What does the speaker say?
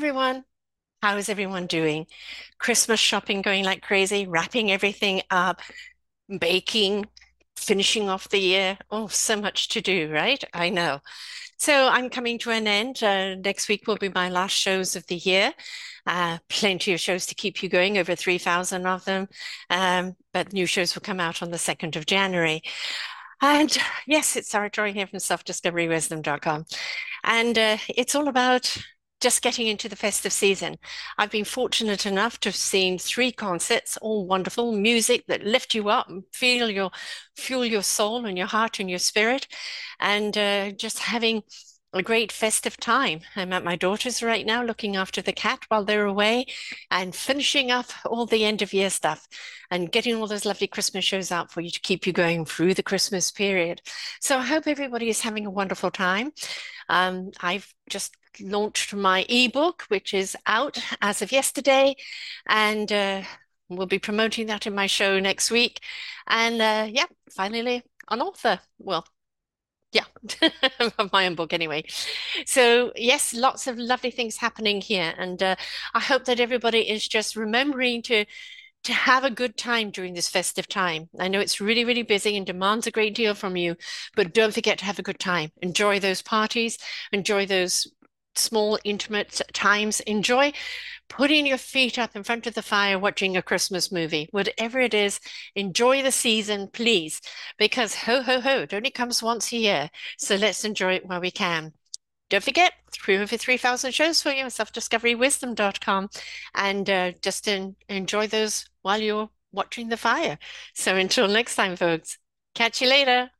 everyone. How is everyone doing? Christmas shopping going like crazy, wrapping everything up, baking, finishing off the year. Oh, so much to do, right? I know. So I'm coming to an end. Uh, next week will be my last shows of the year. Uh, plenty of shows to keep you going, over 3,000 of them. Um, but new shows will come out on the 2nd of January. And yes, it's Sarah Joy here from selfdiscoverywisdom.com. And uh, it's all about just getting into the festive season. I've been fortunate enough to have seen three concerts, all wonderful music that lift you up and feel your fuel your soul and your heart and your spirit, and uh, just having a great festive time. I'm at my daughter's right now looking after the cat while they're away and finishing up all the end of year stuff and getting all those lovely Christmas shows out for you to keep you going through the Christmas period. So I hope everybody is having a wonderful time. Um, I've just launched my ebook, which is out as of yesterday, and uh, we'll be promoting that in my show next week. And uh, yeah, finally, an author. Well, yeah, of my own book anyway. So yes, lots of lovely things happening here, and uh, I hope that everybody is just remembering to to have a good time during this festive time. I know it's really, really busy and demands a great deal from you, but don't forget to have a good time. Enjoy those parties, enjoy those small, intimate times. Enjoy putting your feet up in front of the fire watching a Christmas movie. Whatever it is, enjoy the season, please, because ho, ho, ho, it only comes once a year. So let's enjoy it while we can. Don't forget, through over 3,000 shows for you on selfdiscoverywisdom.com and uh, just in, enjoy those while you're watching the fire. So until next time, folks, catch you later.